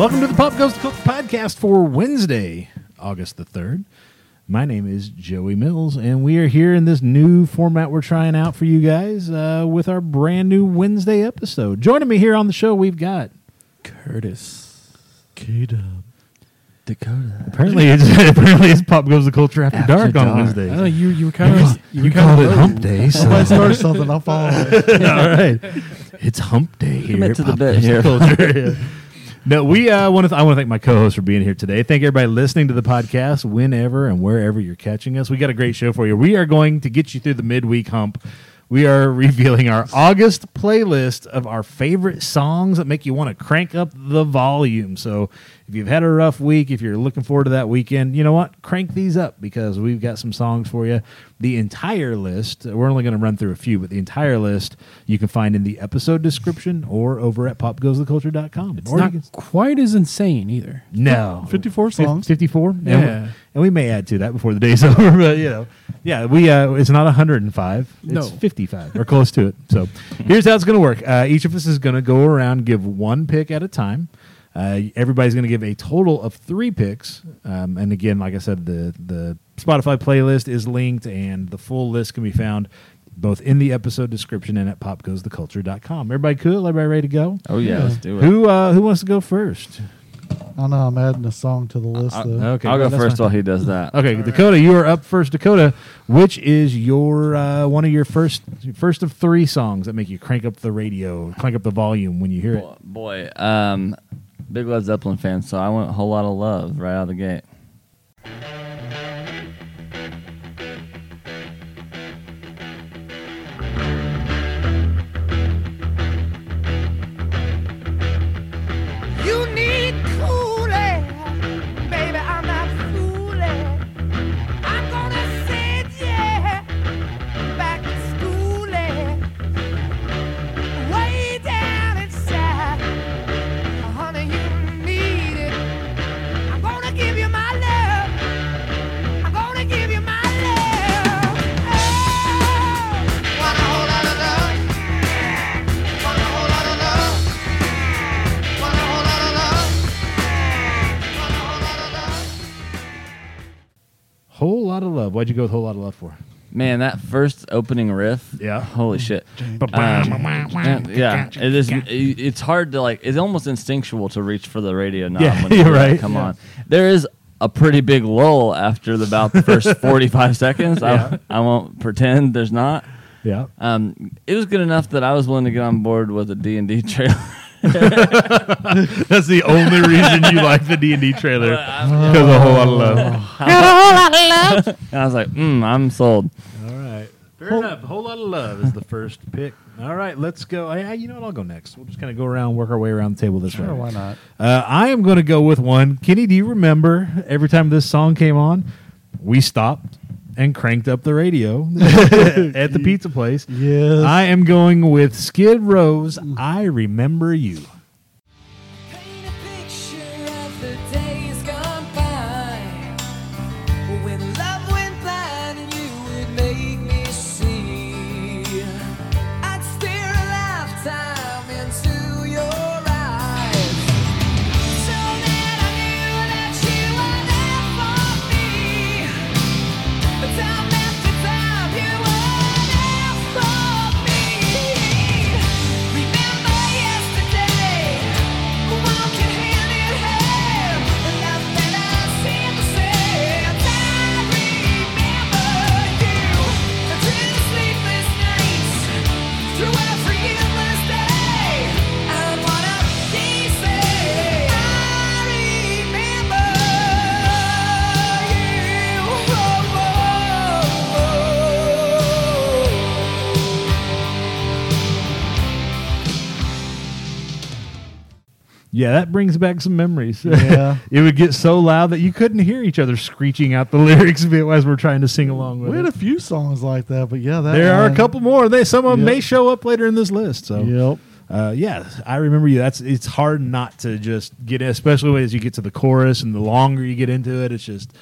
Welcome to the Pop Goes the Culture podcast for Wednesday, August the 3rd. My name is Joey Mills, and we are here in this new format we're trying out for you guys uh, with our brand new Wednesday episode. Joining me here on the show, we've got Curtis. K-Dub. Dakota. apparently it's, apparently it's Pop Goes the Culture After, After Dark, on Dark. Wednesday. Oh, you you were kind of you, we were kind called of it Hump Day. So. Somebody started something. I'll follow it. All right, it's Hump Day here. Commit at to Pop bit Goes here. Culture. Yeah. No, we uh, want to. Th- I want to thank my co-host for being here today. Thank everybody listening to the podcast, whenever and wherever you're catching us. We got a great show for you. We are going to get you through the midweek hump. We are revealing our August playlist of our favorite songs that make you want to crank up the volume. So, if you've had a rough week, if you're looking forward to that weekend, you know what? Crank these up because we've got some songs for you. The entire list, we're only going to run through a few, but the entire list you can find in the episode description or over at popgoestheculture.com. It's or not can, quite as insane either. no. 54 songs. 54? And we- Yeah. And we may add to that before the day's over, but you know. Yeah, we uh it's not 105. It's No. 55 or close to it. So, here's how it's going to work. Uh, each of us is going to go around give one pick at a time. Uh, everybody's going to give a total of three picks, um, and again, like I said, the the Spotify playlist is linked, and the full list can be found both in the episode description and at popgoestheculture.com. Everybody cool? Everybody ready to go? Oh yeah, let's do it. Who uh, who wants to go first? I know I'm adding a song to the list, I, though. Okay, I'll go that's first fine. while he does that. Okay, Dakota, you are up first. Dakota, which is your uh, one of your first first of three songs that make you crank up the radio, crank up the volume when you hear it? Boy, boy, um, big Led Zeppelin fan, so I want a whole lot of love right out of the gate. That first opening riff. Yeah. Holy shit. Um, yeah, it is. It's hard to like. It's almost instinctual to reach for the radio knob. Yeah, when you you're right. Come Yeah. on. There is a pretty big lull after the, about the first 45 seconds. Yeah. I, I won't pretend there's not. Yeah. Um, it was good enough that I was willing to get on board with a D and D trailer. That's the only reason you like the D and D trailer because of a whole lot of love. And I was like, mm, I'm sold. All right. Fair enough. A whole lot of love is the first pick. All right, let's go. I, I- you know what? I'll go next. We'll just kind of go around, work our way around the table this Sure, way. why not? Uh, I am going to go with one. Kenny, do you remember every time this song came on, we stopped and cranked up the radio at the pizza place? Yes. I am going with Skid Row's I Remember You. Yeah, that brings back some memories. Yeah. it would get so loud that you couldn't hear each other screeching out the lyrics as we're trying to sing along with it. We had it. a few songs like that, but yeah, that There are a couple more. They some of them Yep. may show up later in this list. So Yep. uh, yeah, I remember you. That's it's hard not to just get, especially as you get to the chorus and the longer you get into it, it's just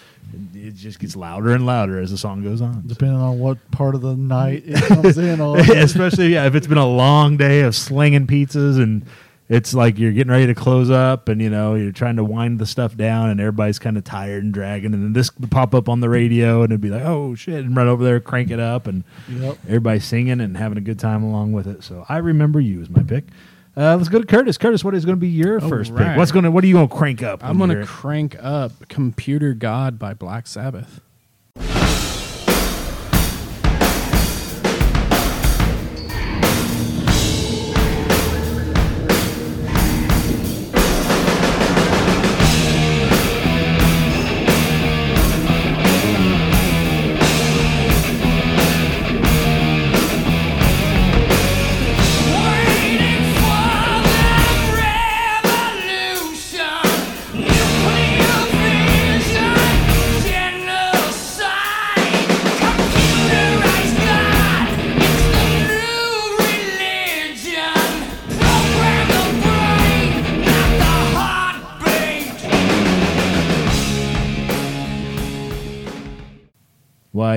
it just gets louder and louder as the song goes on. Depending on what part of the night it comes in on. especially yeah, if it's been a long day of slinging pizzas and it's like you're getting ready to close up and you know you're trying to wind the stuff down and everybody's kind of tired and dragging and then this would pop up on the radio and it'd be like oh shit and run over there crank it up and Yep. everybody's singing and having a good time along with it so i remember you as my pick uh, let's go to curtis curtis what is going to be your All first pick what's going to what are you going to crank up I'm hear it? crank up "Computer God" by Black Sabbath.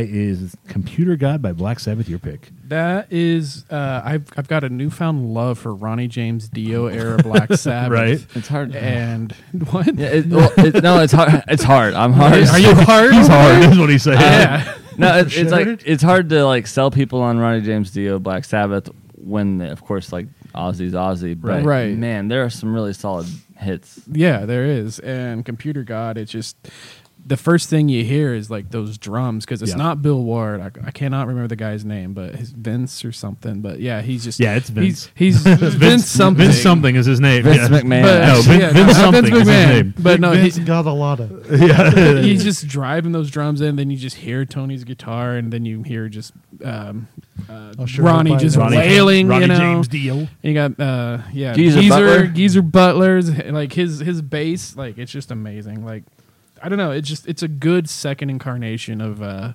Why is computer god by black sabbath your pick That is, uh, I've I've got a newfound love for Ronnie James Dio era Black Sabbath. Right. It's hard. And what? Yeah, it, well, it, no, it's hard. It's hard. I'm hard. Are you hard? he's hard is what he's saying Yeah. No, it, it's like it's hard to like sell people on Ronnie James Dio, Black Sabbath, when they, of course like Ozzy's Ozzy. But Right. Right. man, there are some really solid hits. Yeah, there is. And Computer God, it's just the first thing you hear is like those drums because it's Yeah. not Bill Ward. I, I cannot remember the guy's name, but his Vince or something. But yeah, he's just Yeah, it's Vince. He's, he's Vince, something. Vince something is his name Vince yeah. McMahon. But, No, Vin- yeah, Vince no, something Vince is his McMahon. name. But no, Vince he, got a lot of. yeah he's just driving those drums in. Then you just hear Tony's guitar, and then you hear just um, uh, Oh, sure, Ronnie just knows. wailing. Ronnie you know, James Dio. And you got uh, yeah, Geezer Geezer Butler? Geezer Butler's like his his bass, like it's just amazing. Like I don't know, it's just it's a good second incarnation of uh,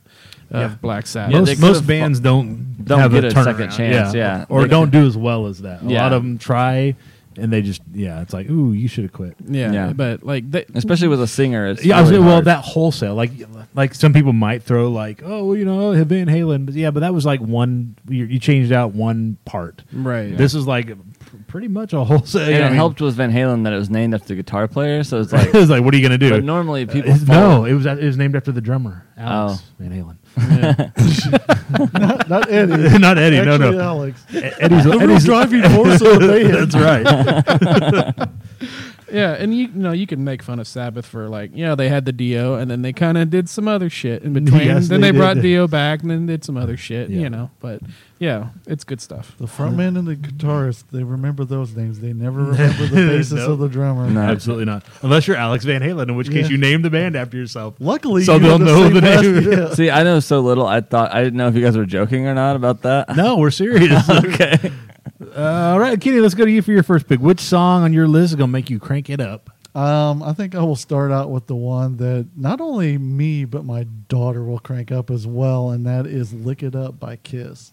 of Yeah. Black Sabbath. Yeah, most most bands don't don't have get a, a second turnaround. chance, yeah. or They- don't do as well as that. A Yeah. lot of them try, and they just yeah, it's like ooh, you should have quit. yeah, Yeah. but like they, Especially with a singer. It's Yeah, I was really well, hard. that wholesale like like some people might throw like oh you know Van Halen, but yeah, but that was like one you, you changed out one part. right. This is like pr- pretty much a wholesale. and I it mean, helped with Van Halen that it was named after the guitar player. So it's like, it was like, what are you gonna do? but normally uh, people It's- follow- no, it was it was named after the drummer, Alex Oh. Van Halen. Not Eddie. Not Eddie. no, Actually, no. Alex. Eddie's, The Eddie's driving force of the band. That's right. Yeah, and you, you know you can make fun of Sabbath for like yeah they had the Dio and then they kind of did some other shit in between. Yes, then they they, brought did. Dio back and then did some other shit. Yeah. You know, but yeah, it's good stuff. The frontman and the guitarist, they remember those names. They never remember the bassist Nope. of the drummer. No. Absolutely not. Unless you're Alex Van Halen, in which case Yeah. you name the band after yourself. Luckily, So you they'll have know same the name. yeah. See, I know so little. I thought I didn't know if you guys were joking or not about that. No, we're serious. okay. Uh, all right, Kenny, let's go to you for your first pick. Which song on your list is going to make you crank it up? Um, I think I will start out with the one that not only me but my daughter will crank up as well, and that is "Lick It Up" by Kiss.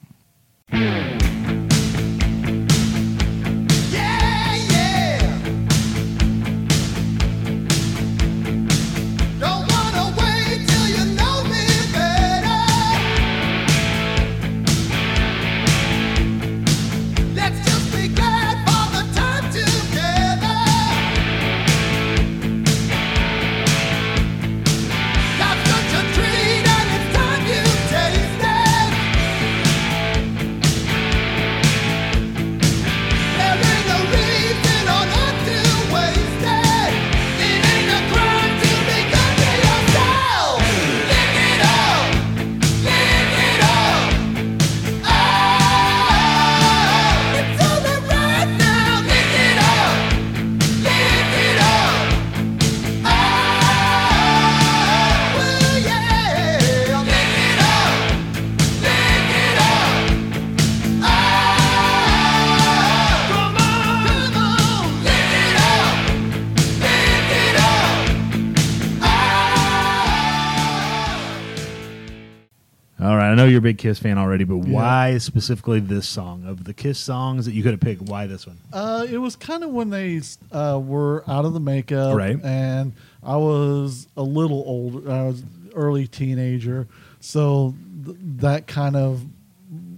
Big Kiss fan already, but why specifically this song of the Kiss songs that you could have picked? Why this one? Uh, it was kind of when they uh, were out of the makeup, Right. And I was a little older. I was early teenager, so th- that kind of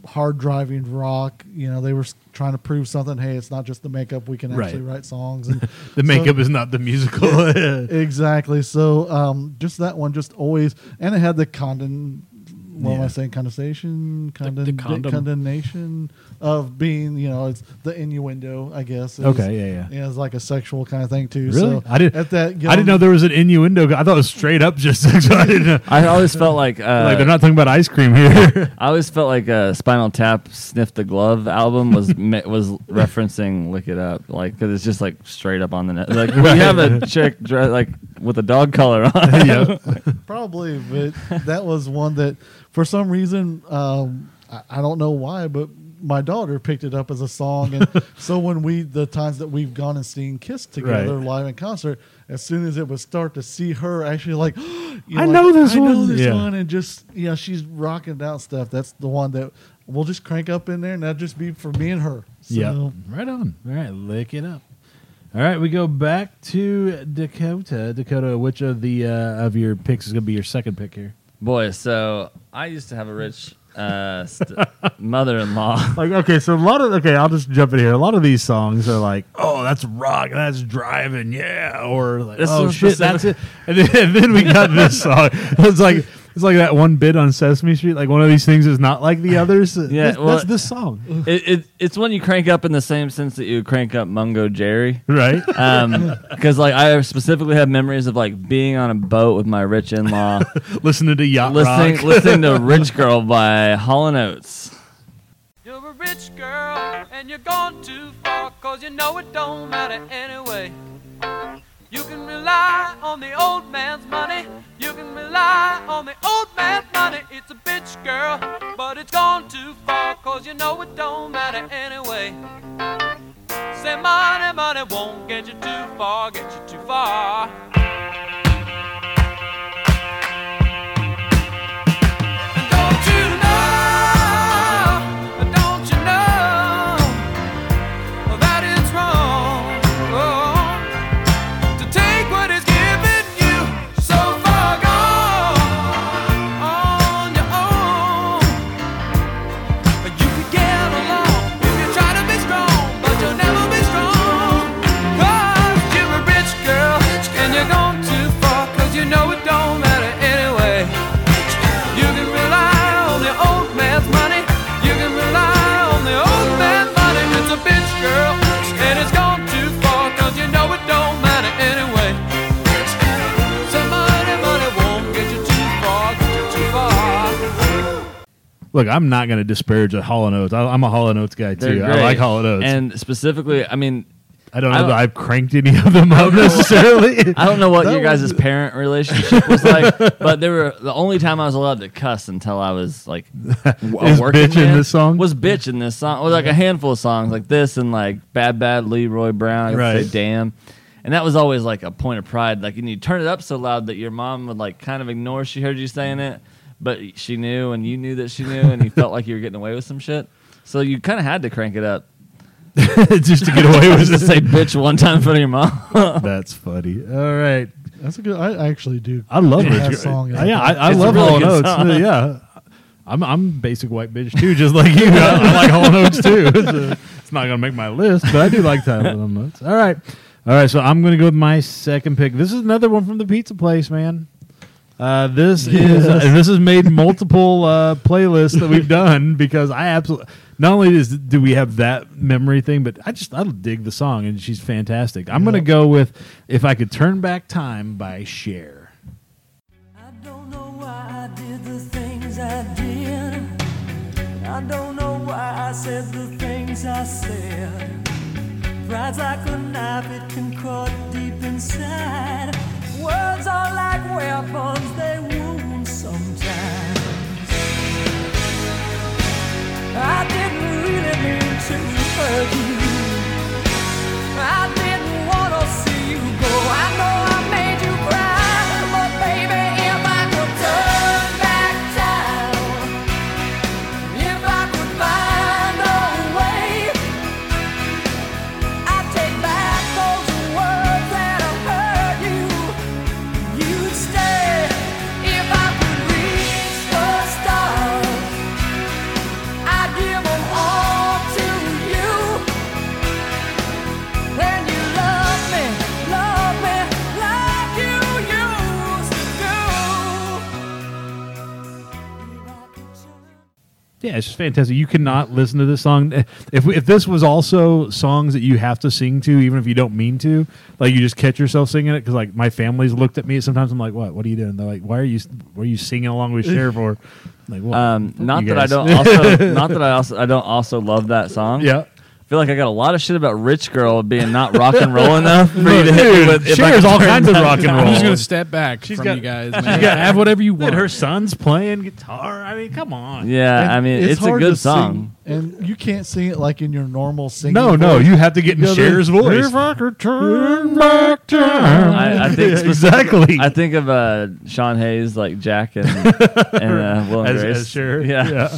hard driving rock. You know, they were trying to prove something. Hey, it's not just the makeup. We can Right. actually write songs. And The makeup is not the musical. exactly. So um, just that one, just always, and it had the condon. What am I saying? Condensation, condon, the condom. condemnation of being, you know, it's the innuendo, I guess. is- Okay, yeah, yeah. Yeah, it's like a sexual kind of thing too. really? So I didn't. At that, I didn't know there was an innuendo. I thought it was straight up just sexual. I didn't know. I always felt like uh, like they're not talking about ice cream here. I always felt like uh, Spinal Tap "Sniff the Glove" album was me- was referencing "Lick It Up," like because it's just like straight up on the net. Like we have a chick dre- like with a dog collar on. yeah. probably, but that was one that, for some reason, um, I, I don't know why, but my daughter picked it up as a song, and so when we the times that we've gone and seen Kiss together Right. live in concert, as soon as it would start to see her actually like, you I like, know this I know one." this Yeah. one, and just you know she's rocking out stuff. That's the one that we'll just crank up in there, and that'll just be for me and her. So, Yep. Right on. All right, lick it up. All right, we go back to Dakota. Dakota, which of the uh, of your picks is going to be your second pick here? Boy, so I used to have a rich uh, st- mother-in-law. Like, okay, so a lot of okay, I'll just jump in here. A lot of these songs are like, oh, that's rock, that's driving, yeah, or like, This oh shit, that's it. And then, and then we got this song. It's like it's like that one bit on Sesame Street. Like one of these things is not like the others. Yeah, This- well- that's this song, It, it it's when you crank up in the same sense that you crank up Mungo Jerry. right? Um, because like I specifically have memories of like being on a boat with my rich in-law, listening to yacht listening rock. listening to "Rich Girl" by Hall and Oates. You're a rich girl and you're gone too far cause you know it don't matter anyway. You can rely on the old man's money. You can rely on the old man's money. It's a bitch girl, but it's gone too far cause you know it don't matter anyway. Say money, money won't get you too far, get you too far. Look, I'm not going to disparage a Hall and Oates. I, I'm a Hall and Oates guy too. I like Hall and Oates. And specifically, I mean, I don't know I don't- that I've cranked any of them up necessarily. I don't know what your guys' parent relationship was like, but they were the only time I was allowed to cuss until I was like a working bitch in this song? Was bitch in this song? Well, like a handful of songs like this and like Bad Bad Leroy Brown. Right. say damn. And that was always like a point of pride. Like, and you turn it up so loud that your mom would like kind of ignore she heard you saying it, but she knew and you knew that she knew and you felt like you were getting away with some shit. So you kind of had to crank it up just to get away with just to it. say bitch one time in front of your mom. That's funny. All right. That's a good. I actually do. I love that Richard. song. Uh, yeah, I, I It's a love really Hall and good Oates. song. Uh, yeah, I'm I'm basic white bitch too, just like you. I, I like Hall and Oates too. It's, uh, it's not gonna make my list, but I do like Tyler Hall and Oates. All right, all right. So I'm gonna go with my second pick. This is another one from the pizza place, man. Uh, this is Yes. and this has made multiple uh, playlists that we've done because I absolutely not only is do we have that memory thing, but I just I dig the song and she's fantastic. I'm gonna go with "If I Could Turn Back Time" by Cher. I don't know why I did the things I did. I don't know why I said the things I said. Pride's like a knife, it can cut deep inside. Words are like weapons, they wound sometimes. I didn't really mean to hurt you. Yeah, it's just fantastic. You cannot listen to this song if if this was also songs that you have to sing to, even if you don't mean to. Like you just catch yourself singing it because like my family's looked at me. Sometimes I'm like, "What? What are you doing?" They're like, "Why are you? Why are you singing along with Cher for?" I'm like, well, Um, not that I don't also, not that I also, I don't also love that song. yeah. I feel like I got a lot of shit about Rich Girl being not rock and roll enough for you to hit me Dude, with. if I Cher's could all turn kinds of that rock and down. roll. I'm just gonna step back She's from got- you guys. she's Man. got- have whatever you Dude, want. her son's playing guitar. I mean, come on. Yeah, And I mean, it's, a hard good song. sing, and you can't sing it like in your normal singing. No, no, voice. you have to get in gotta- Cher's voice. If I could turn back time. I, I think speci- exactly. I think of uh, Sean Hayes like Jack and, and uh, Will and as, Grace. as Cher. yeah.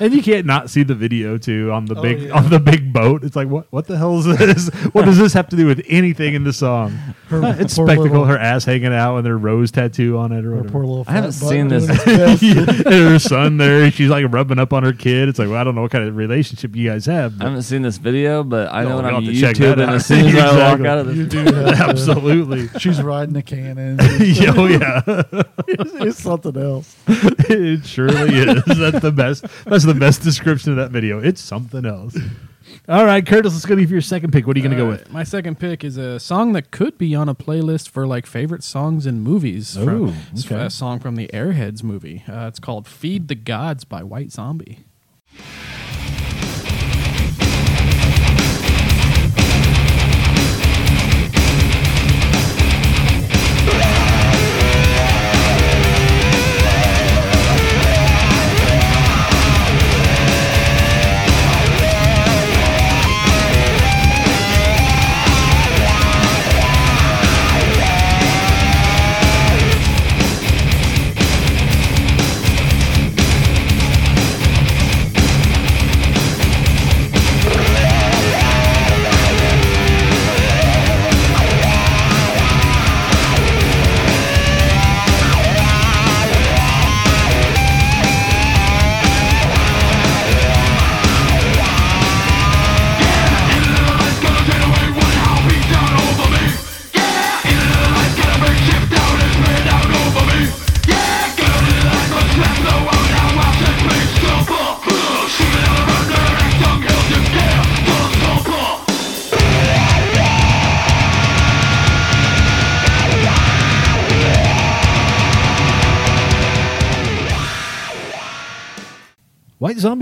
And you can't not see the video too on the Oh, big yeah. on the big boat. It's like what what the hell is this? what does this have to do with anything in the song? Her it's spectacle. little- her ass hanging out and their rose tattoo on it or Her whatever. poor little I haven't seen this. its best. and her son there, she's like rubbing up on her kid. It's like, well, I don't know what kind of relationship you guys have. I haven't seen this video, but I know when you'll I'm have to check that out. as soon as I walk out of You this. do have absolutely. She's riding a cannon. Oh yeah, it's something else. it surely is. That's the best. That's the best description of that video. It's something else. All right, Curtis, let's go to your second pick. What are you going to go with? My second pick is a song that could be on a playlist for like favorite songs in movies. Ooh, from, it's okay. a song from the Airheads movie. Uh, it's called "Feed the Gods" by White Zombie.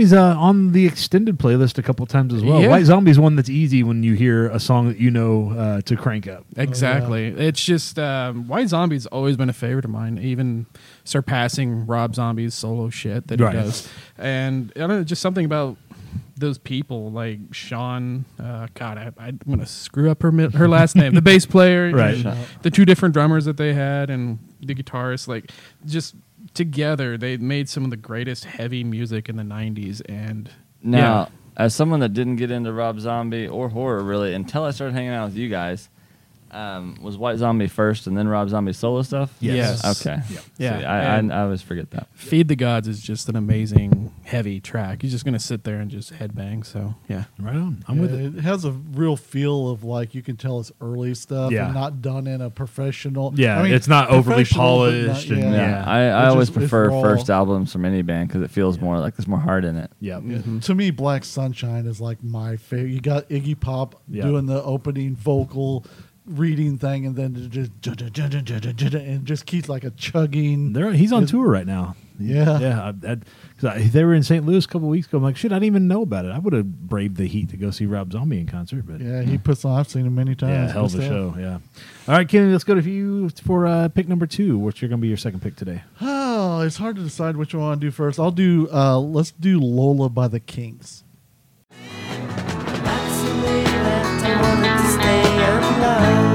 Zombie's uh, on the extended playlist a couple times as well. Yeah. White Zombie's one that's easy when you hear a song that you know uh, to crank up. Exactly. It's just um, White Zombie's always been a favorite of mine, even surpassing Rob Zombie's solo shit that Right. he does. And I don't know, just something about those people like Sean. Uh, God, I, I'm gonna screw up her her last name. The bass player, Right. The two different drummers that they had, and the guitarist. Like just together, they made some of the greatest heavy music in the '90s. And Now, as someone that didn't get into Rob Zombie or horror really until I started hanging out with you guys, um, was White Zombie first and then Rob Zombie solo stuff? Yes. Okay. Yeah, See, I, I, I always forget that. Feed the Gods is just an amazing heavy track. You're just gonna sit there and just headbang. So yeah. Right on. I'm Yeah, with it. it has a real feel of like you can tell it's early stuff Yeah. and not done in a professional. Yeah, I mean, it's not overly professional, but not- polished and- Yeah, Yeah. I, I always just- prefer first albums from any band because it feels more like there's more heart in it. Yeah. Yeah. To me, Black Sunshine is like my favorite. You got Iggy Pop Yeah. doing the opening vocal reading thing, and then it just and just keeps like a chugging. They're, he's on tour right now. Yeah. yeah. I, I, 'cause I- they were in St. Louis a couple weeks ago. I'm like, shit, I didn't even know about it. I would have braved the heat to go see Rob Zombie in concert, but Yeah, he puts on. I've seen him many times. yeah, hell of a show. Yeah. All right, Kenny, let's go to you for uh, pick number two. What's your going to be your second pick today? Oh, it's hard to decide which one I want to do first. I'll do. Uh, let's do Lola by the Kinks. And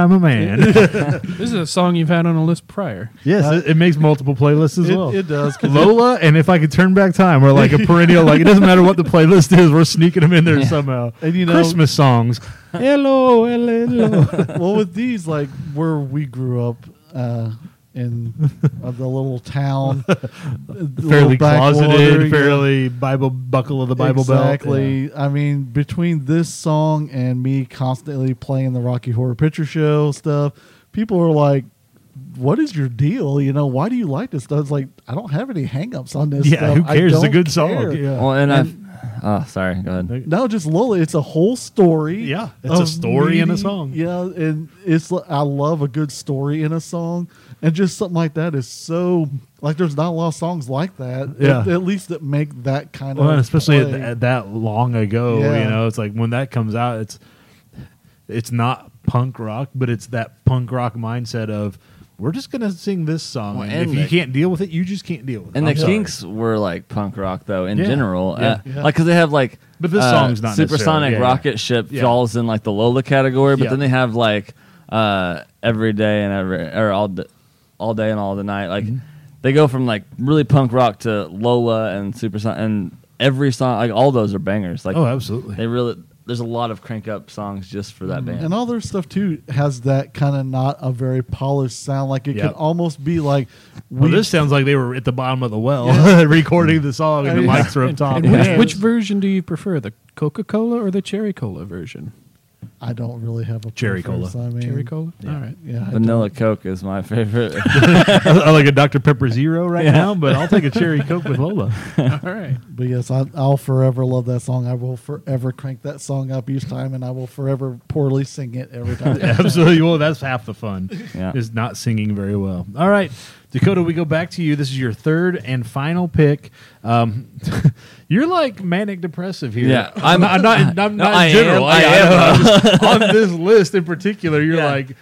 I'm a man. This is a song you've had on a list prior. yes, it, it makes multiple playlists as It, well. it does. 'cause Lola, and if I could turn back time, we're like a perennial. Like it doesn't matter what the playlist is, we're sneaking them in there somehow. And you know- Christmas songs. hello, hello, hello. well, with these, like where we grew up uh, in of the little town, the fairly little closeted, yeah. fairly Bible buckle of the Bible exactly. belt. I mean, between this song and me constantly playing the Rocky Horror Picture Show stuff, people are like, "What is your deal? You know, why do you like this stuff?" It's like I don't have any hangups on this. Yeah, stuff. who I cares? It's a don't good song. care. Yeah. Well, and, And- I. Oh, sorry. Go ahead. No, just Lola. It's a whole story. Yeah, it's a of story in a song. Yeah, and it's I love a good story in a song, and just something like that is so like there's not a lot of songs like that. Yeah. at, at least that make that kind Well, of especially at, play. at that long ago, Yeah. you know, it's like when that comes out, it's it's not punk rock, but it's that punk rock mindset of we're just gonna sing this song, Well, and, and if you can't deal with it, you just can't deal with it. And I'm the sorry. Kinks were like punk rock though in Yeah. general, Yeah. Uh, Yeah. like because they have like. But this uh, song's not supersonic yeah, yeah. rocket ship Yeah. falls in like the Lola category, but Yeah. then they have like uh, every day and every or all d- all day and all the night. Like Mm-hmm. they go from like really punk rock to Lola and supersonic and every song like all those are bangers. Like oh, absolutely. they really there's a lot of crank up songs just for that band. and all their stuff too has that kind of not a very polished sound. Like it Yep. could almost be like well, this sounds like they were at the bottom of the well Yeah. recording the song, and the Yeah. mics are up top. And which, Yeah. which version do you prefer, the Coca Cola or the Cherry Cola version? I don't really have a Cherry preference. cola. I mean, Cherry Cola? Yeah. All right. Yeah, I Vanilla Coke is my favorite. I like a Dr Pepper Zero right now, but I'll take a cherry coke with Lola. All right. But yes, I, I'll forever love that song. I will forever crank that song up each time, and I will forever poorly sing it every time. Absolutely. Well, that's half the fun. Yeah. Is not singing very well. All right, Dakota, we go back to you. This is your third and final pick. Um, you're like manic depressive here. Yeah, I'm I'm- not. I'm not, No, in general. am, I am. I'm on this list in particular, you're Yeah. like,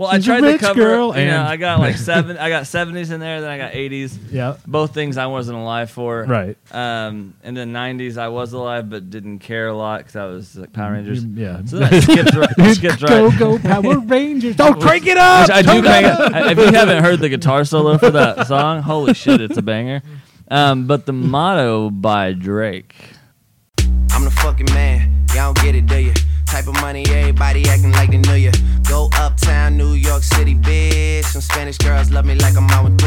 Well, She's a I tried to rich cover. girl, you know, and- I got like seven. I got seventies in there. Then I got eighties. yeah, Both things I wasn't alive for. right. Um, in the nineties, I was alive but didn't care a lot because I was like Power Rangers. Yeah. So then I skipped right. I skipped right. Go go Power Rangers! Don't crank it up. Which I do crank it. I- If you haven't heard the guitar solo for that song, holy shit, it's a banger. Um, but the motto by Drake. I'm the fucking man. Y'all don't get it, do you? Type of money, everybody acting like they knew ya. Go uptown, New York City, bitch. Some Spanish girls love me like I'm out with.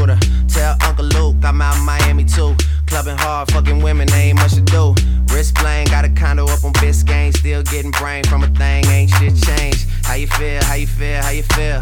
Tell Uncle Luke I'm out in Miami too. Clubbing hard, fucking women, they ain't much to do. Wrist playing, got a condo up on Biscayne. Still getting brain from a thing, ain't shit changed. How you feel? How you feel? How you feel?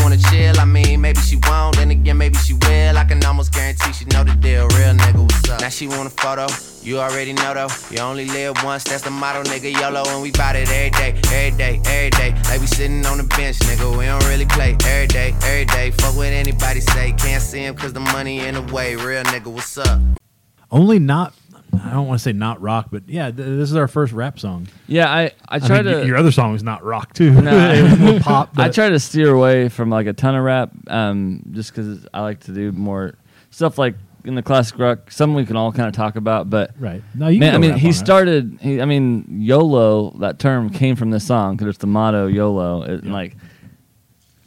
wanna chill. I mean, maybe she won't, then again, maybe she will. I can almost guarantee she know the deal. Real nigga, what's up? Now she want a photo. You already know though. You only live once, that's the motto, nigga. YOLO, and we bout it every day, every day, every day. Like we sitting on the bench, nigga. We don't really play every day, every day. Fuck what anybody say. Can't see him cause the money in the way. Real nigga, what's up? Only not. I don't want to say not rock, but yeah, th- this is our first rap song. Yeah, I I I try mean, to. your other song is not rock too. No. it was more pop. I try to steer away from like a ton of rap, um, just because I like to do more stuff like in the classic rock. Some we can all kind of talk about, but Right. No, you man, I mean, he started. He, I mean, YOLO. That term came from this song because it's the motto YOLO. It, Like,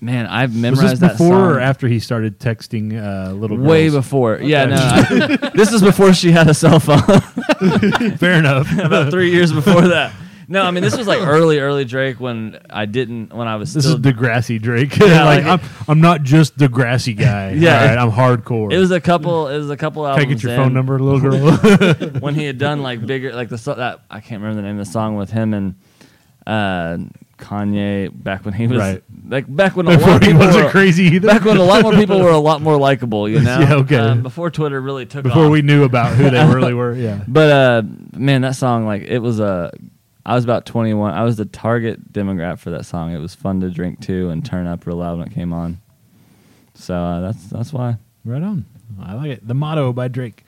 man, I've memorized Was this that before song or after he started texting uh, little girls? way before. Yeah, no, I- this is before she had a cell phone. Fair enough. About three years before that. No, I mean this was like early, early Drake when I didn't when I was This is Degrassi Drake. Yeah, like, like- I'm, I'm not just Degrassi guy. Yeah. All right, I'm hardcore. It was a couple. It was a couple Can I get your in phone number, little girl? when he had done like bigger, like the that I can't remember the name of the song with him and uh, Kanye back when he was Right. like back when a lot Before of he people wasn't were, crazy either. back when a lot more people were a lot more likable, you know. Yeah, okay. Um, before Twitter really took off. Before off. we knew about who they really were. Yeah. But uh, man, that song like it was a I was about 21. I was the target demographic for that song. It was fun to drink to and turn up real loud when it came on. So uh, that's that's why. Right on. I like it. The motto by Drake.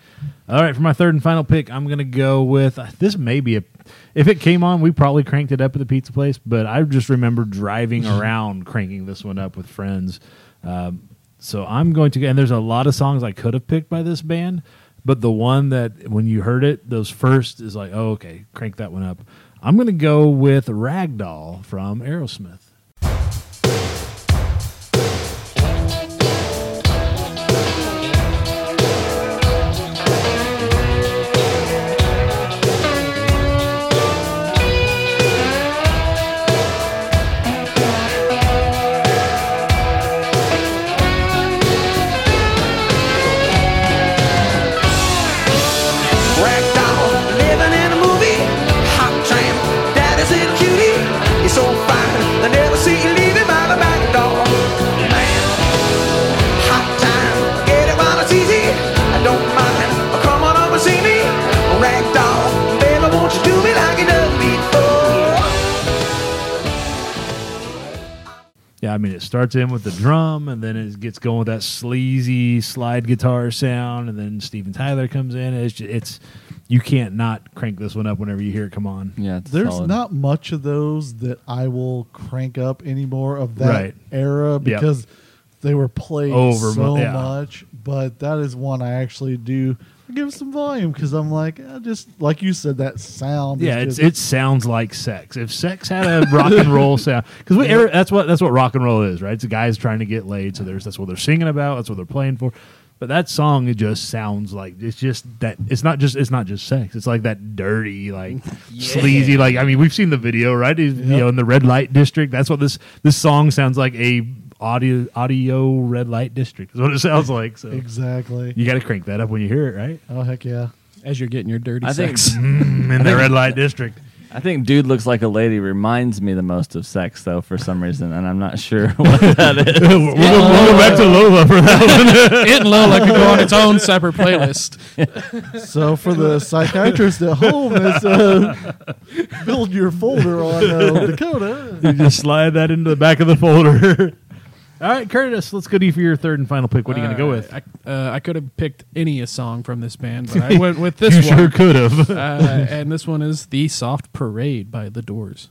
All right, for my third and final pick, I'm gonna go with uh, this. May be a. If it came on, we probably cranked it up at the pizza place. But I just remember driving around cranking this one up with friends. Um, so I'm going to. And there's a lot of songs I could have picked by this band, but the one that when you heard it, those first is like, oh, okay, crank that one up. I'm gonna go with Ragdoll from Aerosmith. Starts in with the drum, and then it gets going with that sleazy slide guitar sound, and then Steven Tyler comes in. It's just, it's you can't not crank this one up whenever you hear it come on. Yeah, it's There's solid. not much of those that I will crank up anymore of that Right. era because they were played Over so yeah. much. But that is one I actually do give some volume because I'm like, eh, just like you said, that sound. Yeah, it's, just- it sounds like sex. If sex had a rock and roll sound, because that's what that's what rock and roll is, right? It's guys trying to get laid. So there's that's what they're singing about. That's what they're playing for. But that song, it just sounds like it's just that. It's not just it's not just sex. It's like that dirty, like sleazy. Like I mean, we've seen the video, right? It- You know, in the red light district. That's what this this song sounds like. A audio audio red light district is what it sounds like. So exactly. you got to crank that up when you hear it, right? Oh heck yeah! As you're getting your dirty I think sex. Mm, in the red light district. I think "Dude Looks Like a Lady" reminds me the most of sex, though, for some reason, and I'm not sure what that is. we'll, go, we'll go back to Lola for that one. it and Lola could go on its own separate playlist. So for the psychiatrist at home, is uh, build your folder on uh, Dakota. you just slide that into the back of the folder. All right, Curtis, let's go to you for your third and final pick. What are you going to go with? I, uh, I could have picked any a song from this band, but I went with this you one. sure could have. uh, and this one is "The Soft Parade" by The Doors.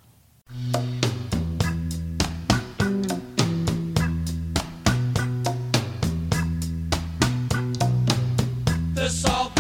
The salt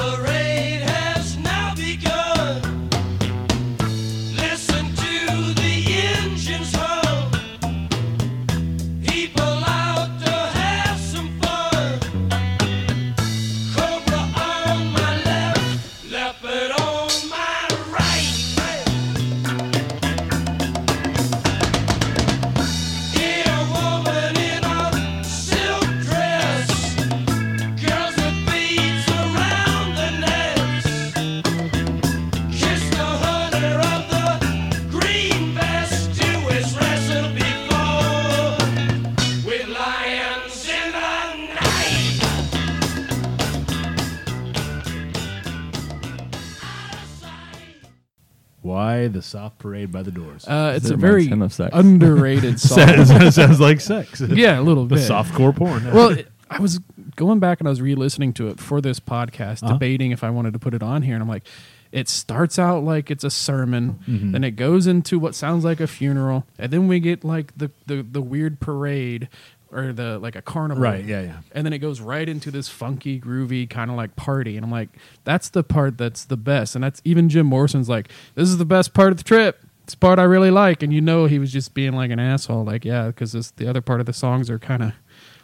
soft parade by the doors? Uh, it's It a very him of sex. underrated song. sounds, sounds like sex. yeah, a little the bit. softcore porn. well, it- I was going back and I was re-listening to it for this podcast, Uh-huh. debating if I wanted to put it on here, and I'm like, it starts out like it's a sermon, Mm-hmm. then it goes into what sounds like a funeral, and then we get like the the, the weird parade or the like a carnival, Right, yeah, yeah. and then it goes right into this funky, groovy kind of like party, and I'm like, that's the part that's the best, and that's even Jim Morrison's like, this is the best part of the trip. It's part I really like, and you know he was just being like an asshole, like yeah, because the other part of the songs are kind of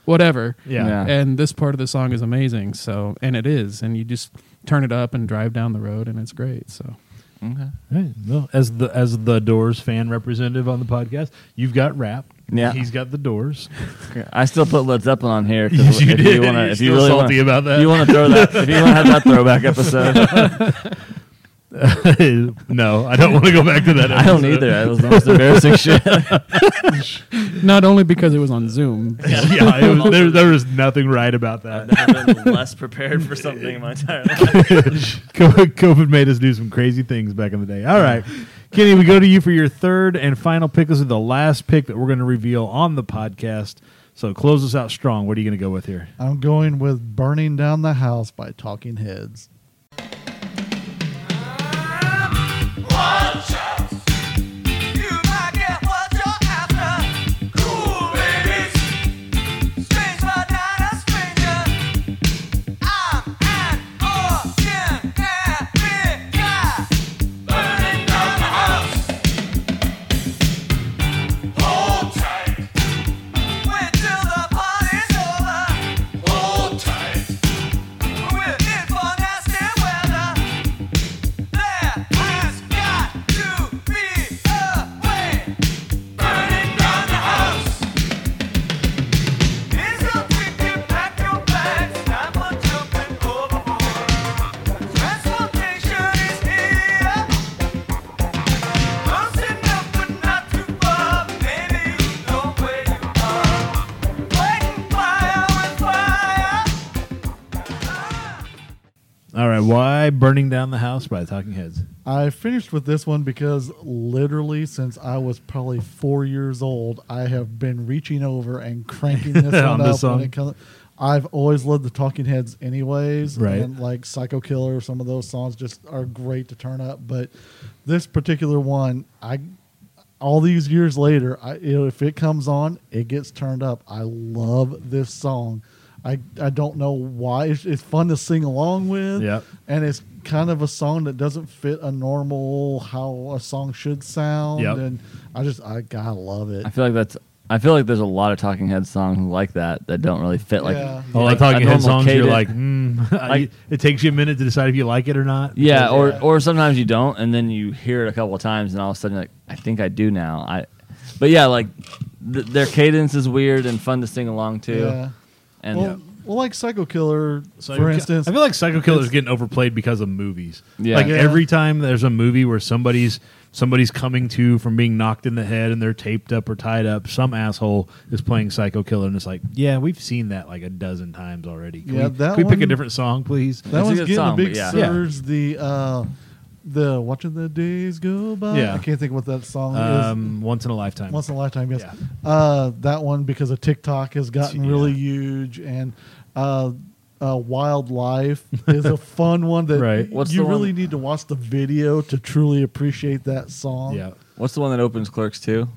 whatever. Yeah. Yeah. And this part of the song is amazing. So, and it is, and you just turn it up and drive down the road, and it's great. So, Okay. Hey, well, as the as the Doors fan representative on the podcast, you've got rap. Yeah. he's got the Doors. I still put Led Zeppelin on here. 'cause Yes, you if did. You wanna, if you still really salty wanna, about that. You want to throw that? If you want to have that throwback episode, no, I don't want to go back to that. I don't either. It was the most embarrassing shit. not only because it was on Zoom, yeah, it was, there, there was nothing right about that. I've never been less prepared for something in my entire life. COVID COVID made us do some crazy things back in the day. All right. Kenny, we go to you for your third and final pick. This is the last pick that we're going to reveal on the podcast. So close us out strong. What are you going to go with here? I'm going with "Burning Down the House" by Talking Heads. Burning Down the House by the Talking Heads? I finished with this one because literally since I was probably four years old, I have been reaching over and cranking this On one this up song? when it comes. I've always loved the Talking Heads, anyways. Right. And like Psycho Killer, some of those songs just are great to turn up. But this particular one, I all these years later, I you know, if it comes on, it gets turned up. I love this song. I I don't know why. It's, it's fun to sing along with. Yep. And it's kind of a song that doesn't fit a normal how a song should sound. Yep. And I just I gotta love it. I feel like that's. I feel like there's a lot of Talking Heads songs like that that don't really fit like. Yeah. All like the Talking a Head normal songs, you're like, mm, Like- it takes you a minute to decide if you like it or not. Yeah, or Yeah. or sometimes you don't, and then you hear it a couple of times, and all of a sudden you're like, I think I do now. I, but yeah, like th- their cadence is weird and fun to sing along to. yeah. And Well, well, like Psycho Killer, Psycho for Ki- instance. I feel like Psycho Killer is getting overplayed because of movies. Yeah. like Yeah. every time there's a movie where somebody's somebody's coming to from being knocked in the head and they're taped up or tied up, some asshole is playing Psycho Killer, and it's like, yeah, we've seen that like a dozen times already. Can Yeah, we, that can we pick a one- different song, please? that It's a one's good getting song, a big but yeah. surge. The uh, the watching the days go by. Yeah. I can't think what that song is. Um, once in a lifetime. Once in a lifetime, yes. Yeah. Uh, that one because of TikTok has gotten Yeah. really huge, and uh, uh, Wildlife is a fun one that Right. What's you the one- really need to watch the video to truly appreciate that song. yeah. what's the one that opens Clerks two?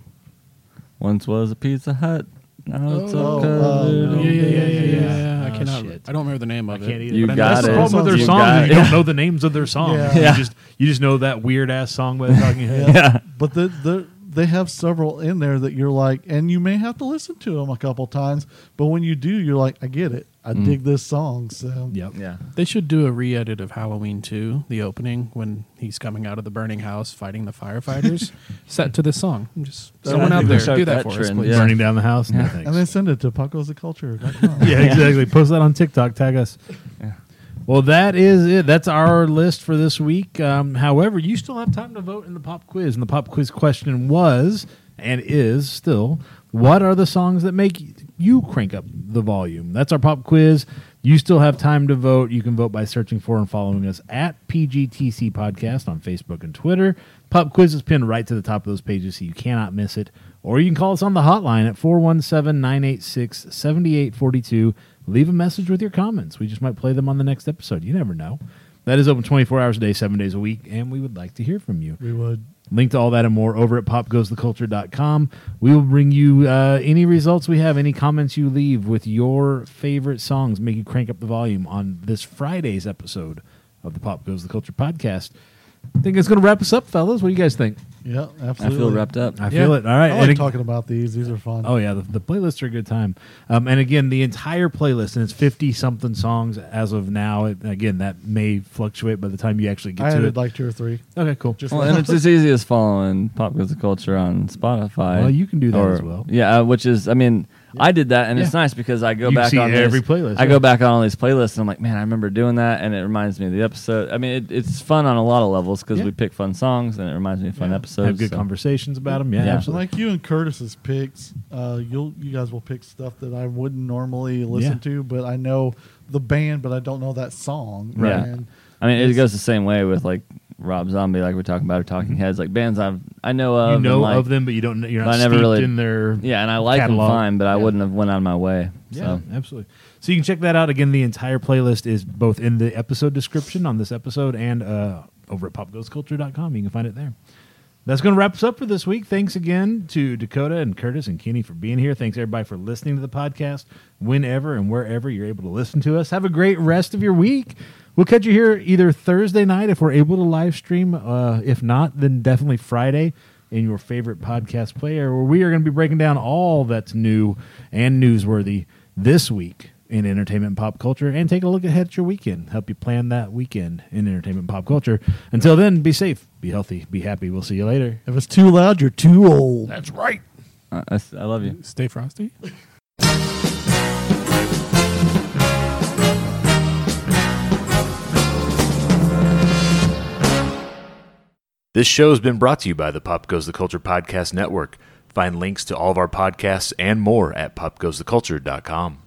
Once was a Pizza Hut. Now it's Oh, a uh, Yeah, yeah, yeah, yeah, yeah. Yeah. I cannot. shit. I don't remember the name of I of can't it. either. You but I know got that's the it. problem with their You songs. got is You it. don't know the names of their songs. Yeah. Yeah. You just you just know that weird ass song by the Talking Heads. Yeah. But the, the they have several in there that you're like, and you may have to listen to them a couple times, but when you do, you're like, I get it. I Mm. dig this song. So Yep. Yeah. They should do a re-edit of Halloween 2, the opening when he's coming out of the burning house fighting the firefighters, set to this song. Just Yeah, someone out there do that that for us, please. yeah. Burning down the house. No, thanks. and then send it to Pop Goes the Culture. yeah, exactly. Post that on TikTok. Tag us. Yeah. Well, that is it. That's our list for this week. Um, however, you still have time to vote in the pop quiz, and the pop quiz question was and is still: What are the songs that make you crank up the volume? That's our pop quiz. You still have time to vote. You can vote by searching for and following us at PGTC Podcast on Facebook and Twitter. Pop quiz is pinned right to the top of those pages, so you cannot miss it. Or you can call us on the hotline at 417 986 7842. Leave a message with your comments. We just might play them on the next episode. You never know. That is open 24 hours a day, seven days a week, and we would like to hear from you. we would. Link to all that and more over at popgoestheculture.com. We will bring you uh, any results we have, any comments you leave with your favorite songs, make you crank up the volume on this Friday's episode of the Pop Goes the Culture podcast. I think it's going to wrap us up, fellas. What do you guys think? Yeah, absolutely. I feel wrapped up. I feel it. All right. I And like ag- talking about these. These are fun. Oh yeah, the, the playlists are a good time. Um, and again, the entire playlist, and it's fifty something songs as of now. It, again, that may fluctuate by the time you actually get I to added it. like two or three. okay, cool. Just Well, and it's as easy as following Pop Goes the Culture on Spotify. Well, you can do that Or- as well. Yeah, uh, which is, I mean, I did that, and it's nice because I go You back see on every this- playlist, I yeah. go back on all these playlists, and I'm like, man, I remember doing that, and it reminds me of the episode. I mean, it, it's fun on a lot of levels because Yeah. we pick fun songs, and it reminds me of fun Yeah. episodes. Have good so- conversations about them. Yeah, Yeah. absolutely. like you and Curtis's picks, uh, you'll you guys will pick stuff that I wouldn't normally listen Yeah. to, but I know the band, but I don't know that song. Right. And I mean, it goes the same way with like Rob Zombie, like we're talking about, or Talking Heads, like bands I've I know of. you know like, of them, but you don't. You're not I never really- in their Yeah, and I like catalog. them fine, but I Yeah. wouldn't have went out of my way. Yeah, So absolutely. So you can check that out again. The entire playlist is both in the episode description on this episode and uh, over at popgoestheculture.com. You can find it there. That's going to wrap us up for this week. Thanks again to Dakota and Curtis and Kenny for being here. Thanks everybody for listening to the podcast whenever and wherever you're able to listen to us. Have a great rest of your week. We'll catch you here either Thursday night if we're able to live stream. Uh, if not, then definitely Friday in your favorite podcast player, where we are going to be breaking down all that's new and newsworthy this week in entertainment and pop culture and take a look ahead at your weekend. Help you plan that weekend in entertainment and pop culture. Until then, be safe, be healthy, be happy. We'll see you later. If it's too loud, you're too old. That's right. uh, I, I love you. Stay frosty. This show has been brought to you by the Pop Goes the Culture Podcast Network. Find links to all of our podcasts and more at popgoestheculture.com.